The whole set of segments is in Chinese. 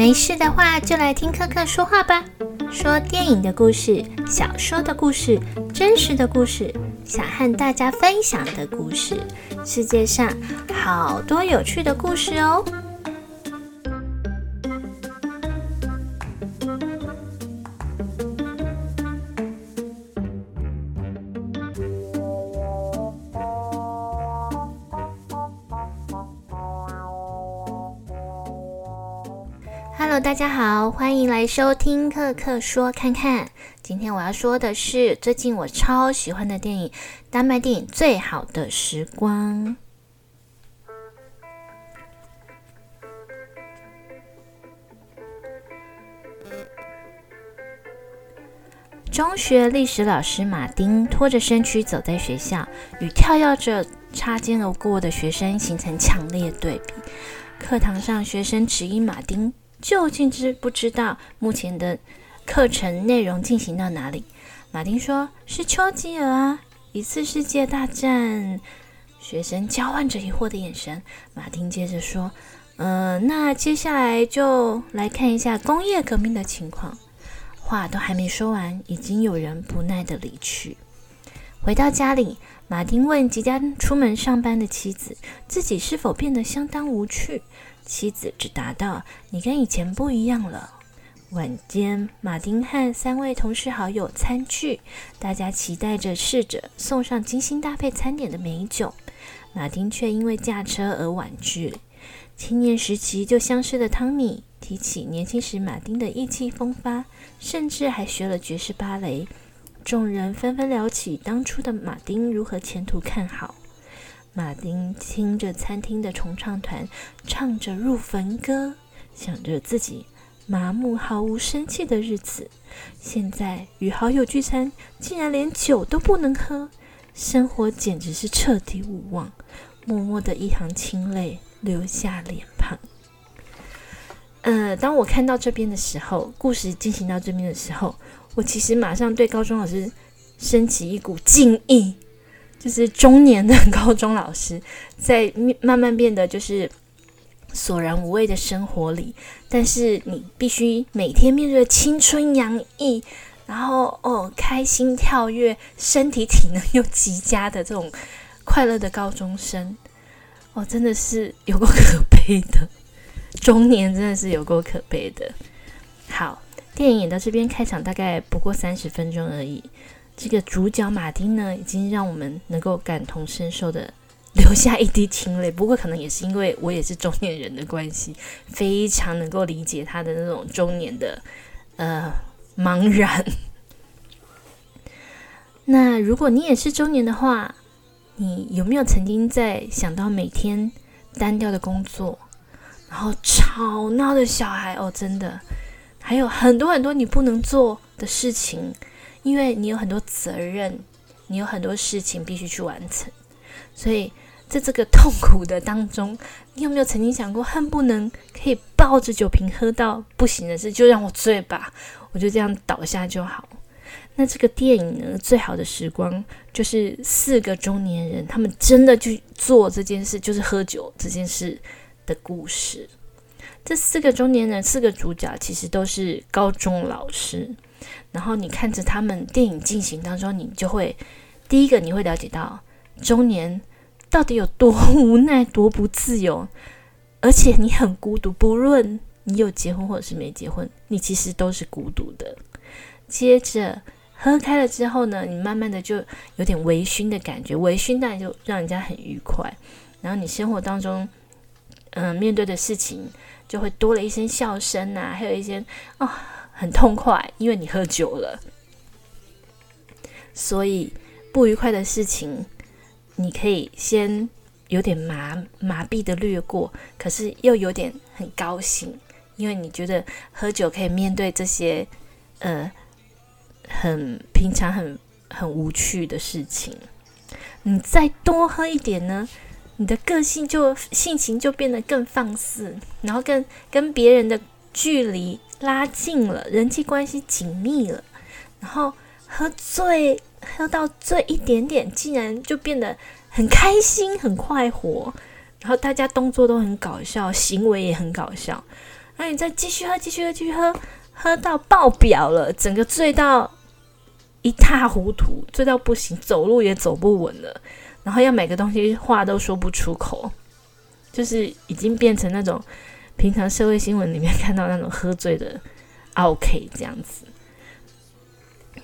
没事的话，就来听克克说话吧。说电影的故事、小说的故事、真实的故事，想和大家分享的故事。世界上好多有趣的故事哦。大家好，欢迎来收听克克说看看。今天我要说的是最近我超喜欢的电影——丹麦电影《最好的时光》。中学历史老师马丁拖着身躯走在学校，与跳跃着擦肩而过的学生形成强烈对比。课堂上，学生质疑马丁。究竟知不知道目前的课程内容进行到哪里？马丁说：“是丘吉尔啊，一次世界大战。”学生交换着疑惑的眼神。马丁接着说：“嗯，那接下来就来看一下工业革命的情况。”话都还没说完，已经有人不耐的离去。回到家里，马丁问即将出门上班的妻子：“自己是否变得相当无趣？”妻子只答道：“你跟以前不一样了。”晚间，马丁和三位同事好友餐聚，大家期待着试着送上精心搭配餐点的美酒。马丁却因为驾车而婉拒。青年时期就相识的汤米提起年轻时马丁的意气风发，甚至还学了爵士芭蕾。众人纷纷聊起当初的马丁如何前途看好。马丁听着餐厅的重唱团唱着入坟歌，想着自己麻木、毫无生气的日子。现在与好友聚餐，竟然连酒都不能喝，生活简直是彻底无望。默默的一行清泪流下脸庞。呃，当我看到这边的时候，故事进行到这边的时候，我其实马上对高中老师升起一股敬意。就是中年的高中老师，在慢慢变得就是索然无味的生活里，但是你必须每天面对青春洋溢，然后哦开心跳跃，身体体能又极佳的这种快乐的高中生，哦真的是有够可悲的，中年真的是有够可悲的。好，电影演到这边开场大概不过三十分钟而已。这个主角马丁呢，已经让我们能够感同身受的流下一滴清泪。不过，可能也是因为我也是中年人的关系，非常能够理解他的那种中年的呃茫然。那如果你也是中年的话，你有没有曾经在想到每天单调的工作，然后吵闹的小孩哦，真的还有很多很多你不能做的事情。因为你有很多责任，你有很多事情必须去完成，所以在这个痛苦的当中，你有没有曾经想过，恨不能可以抱着酒瓶喝到不行的事，就让我醉吧，我就这样倒下就好。那这个电影呢，最好的时光就是四个中年人，他们真的去做这件事，就是喝酒这件事的故事。这四个中年人，四个主角其实都是高中老师。然后你看着他们电影进行当中，你就会第一个你会了解到中年到底有多无奈、多不自由，而且你很孤独。不论你有结婚或者是没结婚，你其实都是孤独的。接着喝开了之后呢，你慢慢的就有点微醺的感觉，微醺当然就让人家很愉快。然后你生活当中，嗯，面对的事情就会多了一些笑声啊，还有一些啊。很痛快，因为你喝酒了，所以不愉快的事情你可以先有点麻麻痹的略过，可是又有点很高兴，因为你觉得喝酒可以面对这些呃很平常很很无趣的事情。你再多喝一点呢，你的个性就性情就变得更放肆，然后跟跟别人的距离。拉近了，人际关系紧密了，然后喝醉，喝到醉一点点，竟然就变得很开心、很快活，然后大家动作都很搞笑，行为也很搞笑，然后你再继续喝，继续喝，继续喝，喝到爆表了，整个醉到一塌糊涂，醉到不行，走路也走不稳了，然后要每个东西话都说不出口，就是已经变成那种平常社会新闻里面看到那种喝醉的 OK 这样子。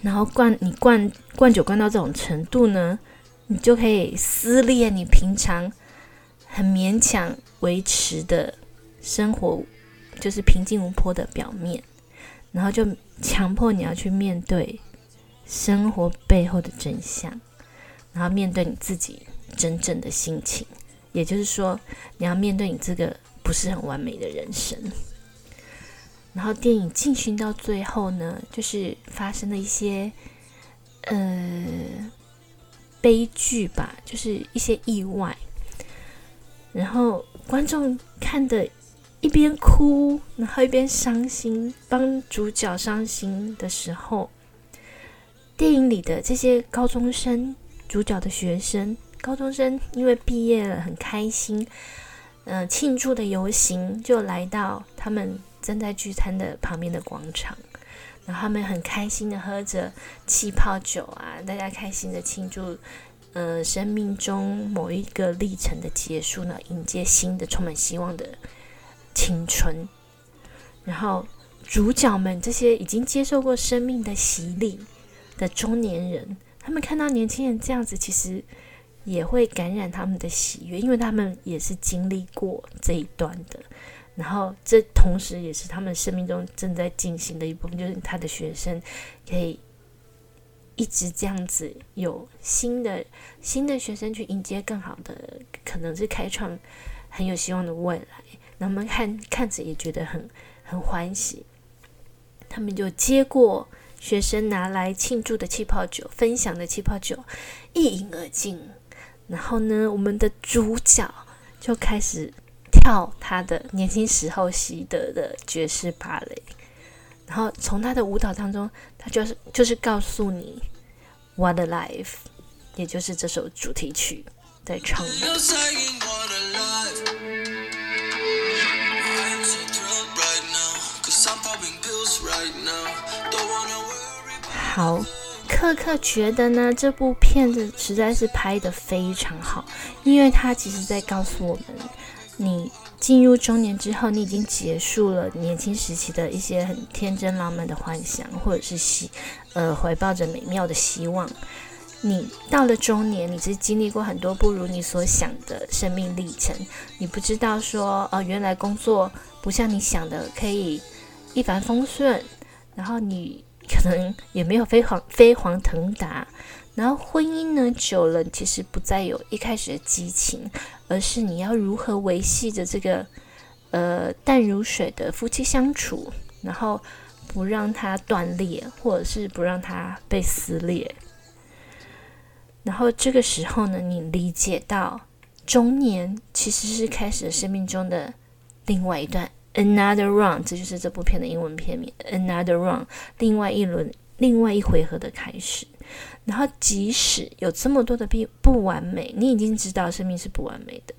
然后灌你灌灌酒灌到这种程度呢，你就可以撕裂你平常很勉强维持的生活，就是平静无波的表面，然后就强迫你要去面对生活背后的真相，然后面对你自己真正的心情，也就是说，你要面对你这个不是很完美的人生。然后电影进行到最后呢，就是发生了一些呃悲剧吧，就是一些意外。然后观众看的一边哭，然后一边伤心，帮主角伤心的时候，电影里的这些高中生，主角的学生，高中生因为毕业了很开心，嗯，庆祝的游行就来到他们。正在聚餐的旁边的广场，然后他们很开心的喝着气泡酒啊，大家开心的庆祝，呃，生命中某一个历程的结束呢，迎接新的充满希望的青春。然后主角们这些已经接受过生命的洗礼的中年人，他们看到年轻人这样子，其实也会感染他们的喜悦，因为他们也是经历过这一段的。然后，这同时也是他们生命中正在进行的一部分，就是他的学生可以一直这样子有新的新的学生去迎接更好的，可能是开创很有希望的未来。那我们看看着也觉得很很欢喜。他们就接过学生拿来庆祝的气泡酒，分享的气泡酒，一饮而尽。然后呢，我们的主角就开始。跳他的年轻时候习得的爵士芭蕾，然后从他的舞蹈当中，他就是就是告诉你 What a Life，也就是这首主题曲在唱的。好，克克觉得呢，这部片子实在是拍的非常好，因为它其实在告诉我们。你进入中年之后，你已经结束了年轻时期的一些很天真浪漫的幻想，或者是希呃怀抱着美妙的希望。你到了中年，你是经历过很多不如你所想的生命历程。你不知道说，哦，原来工作不像你想的可以一帆风顺，然后你可能也没有飞黄飞黄腾达。然后婚姻呢，久了其实不再有一开始的激情，而是你要如何维系着这个呃淡如水的夫妻相处，然后不让它断裂，或者是不让它被撕裂。然后这个时候呢，你理解到中年其实是开始生命中的另外一段 another round，这就是这部片的英文片名 another round，另外一轮、另外一回合的开始。然后，即使有这么多的不不完美，你已经知道生命是不完美的。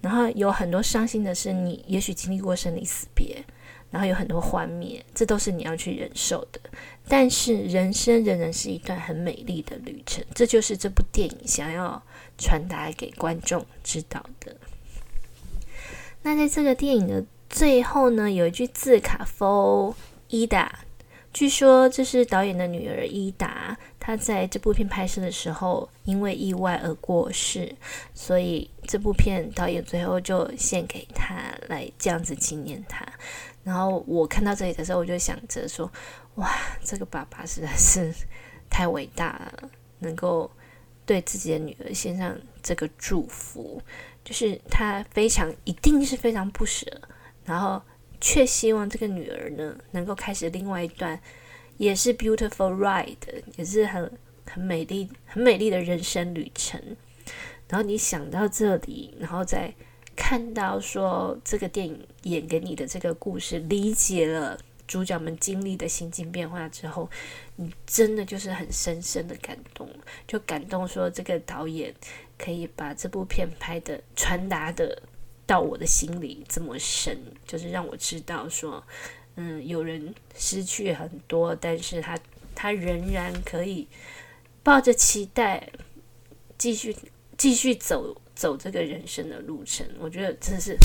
然后有很多伤心的事，你也许经历过生离死别，然后有很多幻灭，这都是你要去忍受的。但是人生仍然是一段很美丽的旅程，这就是这部电影想要传达给观众知道的。那在这个电影的最后呢，有一句字卡 for Ida，据说这是导演的女儿伊达。他在这部片拍摄的时候，因为意外而过世，所以这部片导演最后就献给他，来这样子纪念他。然后我看到这里的时候，我就想着说：哇，这个爸爸实在是太伟大了，能够对自己的女儿献上这个祝福，就是他非常一定是非常不舍，然后却希望这个女儿呢，能够开始另外一段。也是 beautiful ride，也是很很美丽、很美丽的人生旅程。然后你想到这里，然后再看到说这个电影演给你的这个故事，理解了主角们经历的心境变化之后，你真的就是很深深的感动，就感动说这个导演可以把这部片拍的传达的到我的心里这么深，就是让我知道说，嗯，有人失去很多，但是他他仍然可以抱着期待继续继续走走这个人生的路程。我觉得真是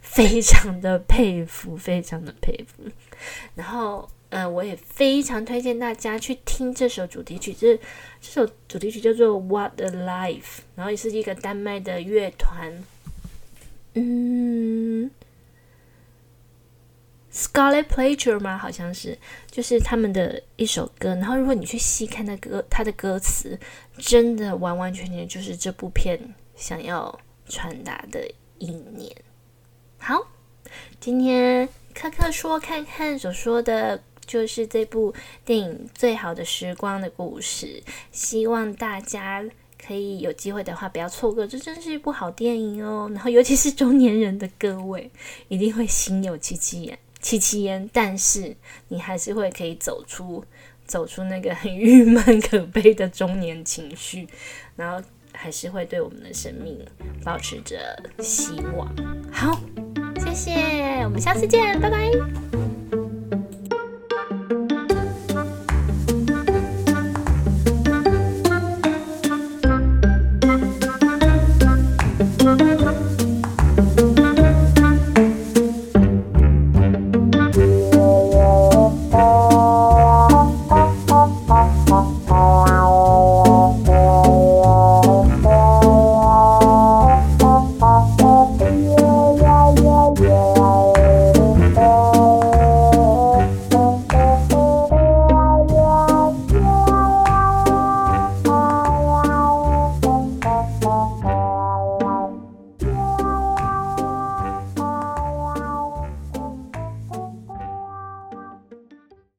非常的佩服，非常的佩服。然后。嗯，我也非常推荐大家去听这首主题曲，这这首主题曲叫做《What a Life》，然后也是一个丹麦的乐团，嗯，Scarlet Pleasure 吗？好像是，就是他们的一首歌。然后如果你去细看那歌，它的歌词，真的完完全全就是这部片想要传达的意念。好，今天科科说看看所说的。就是这部电影《最好的时光》的故事，希望大家可以有机会的话不要错过，这真是一部好电影哦。然后，尤其是中年人的各位，一定会心有戚戚焉，戚戚焉。但是，你还是会可以走出走出那个很郁闷可悲的中年情绪，然后还是会对我们的生命保持着希望。好，谢谢，我们下次见，拜拜。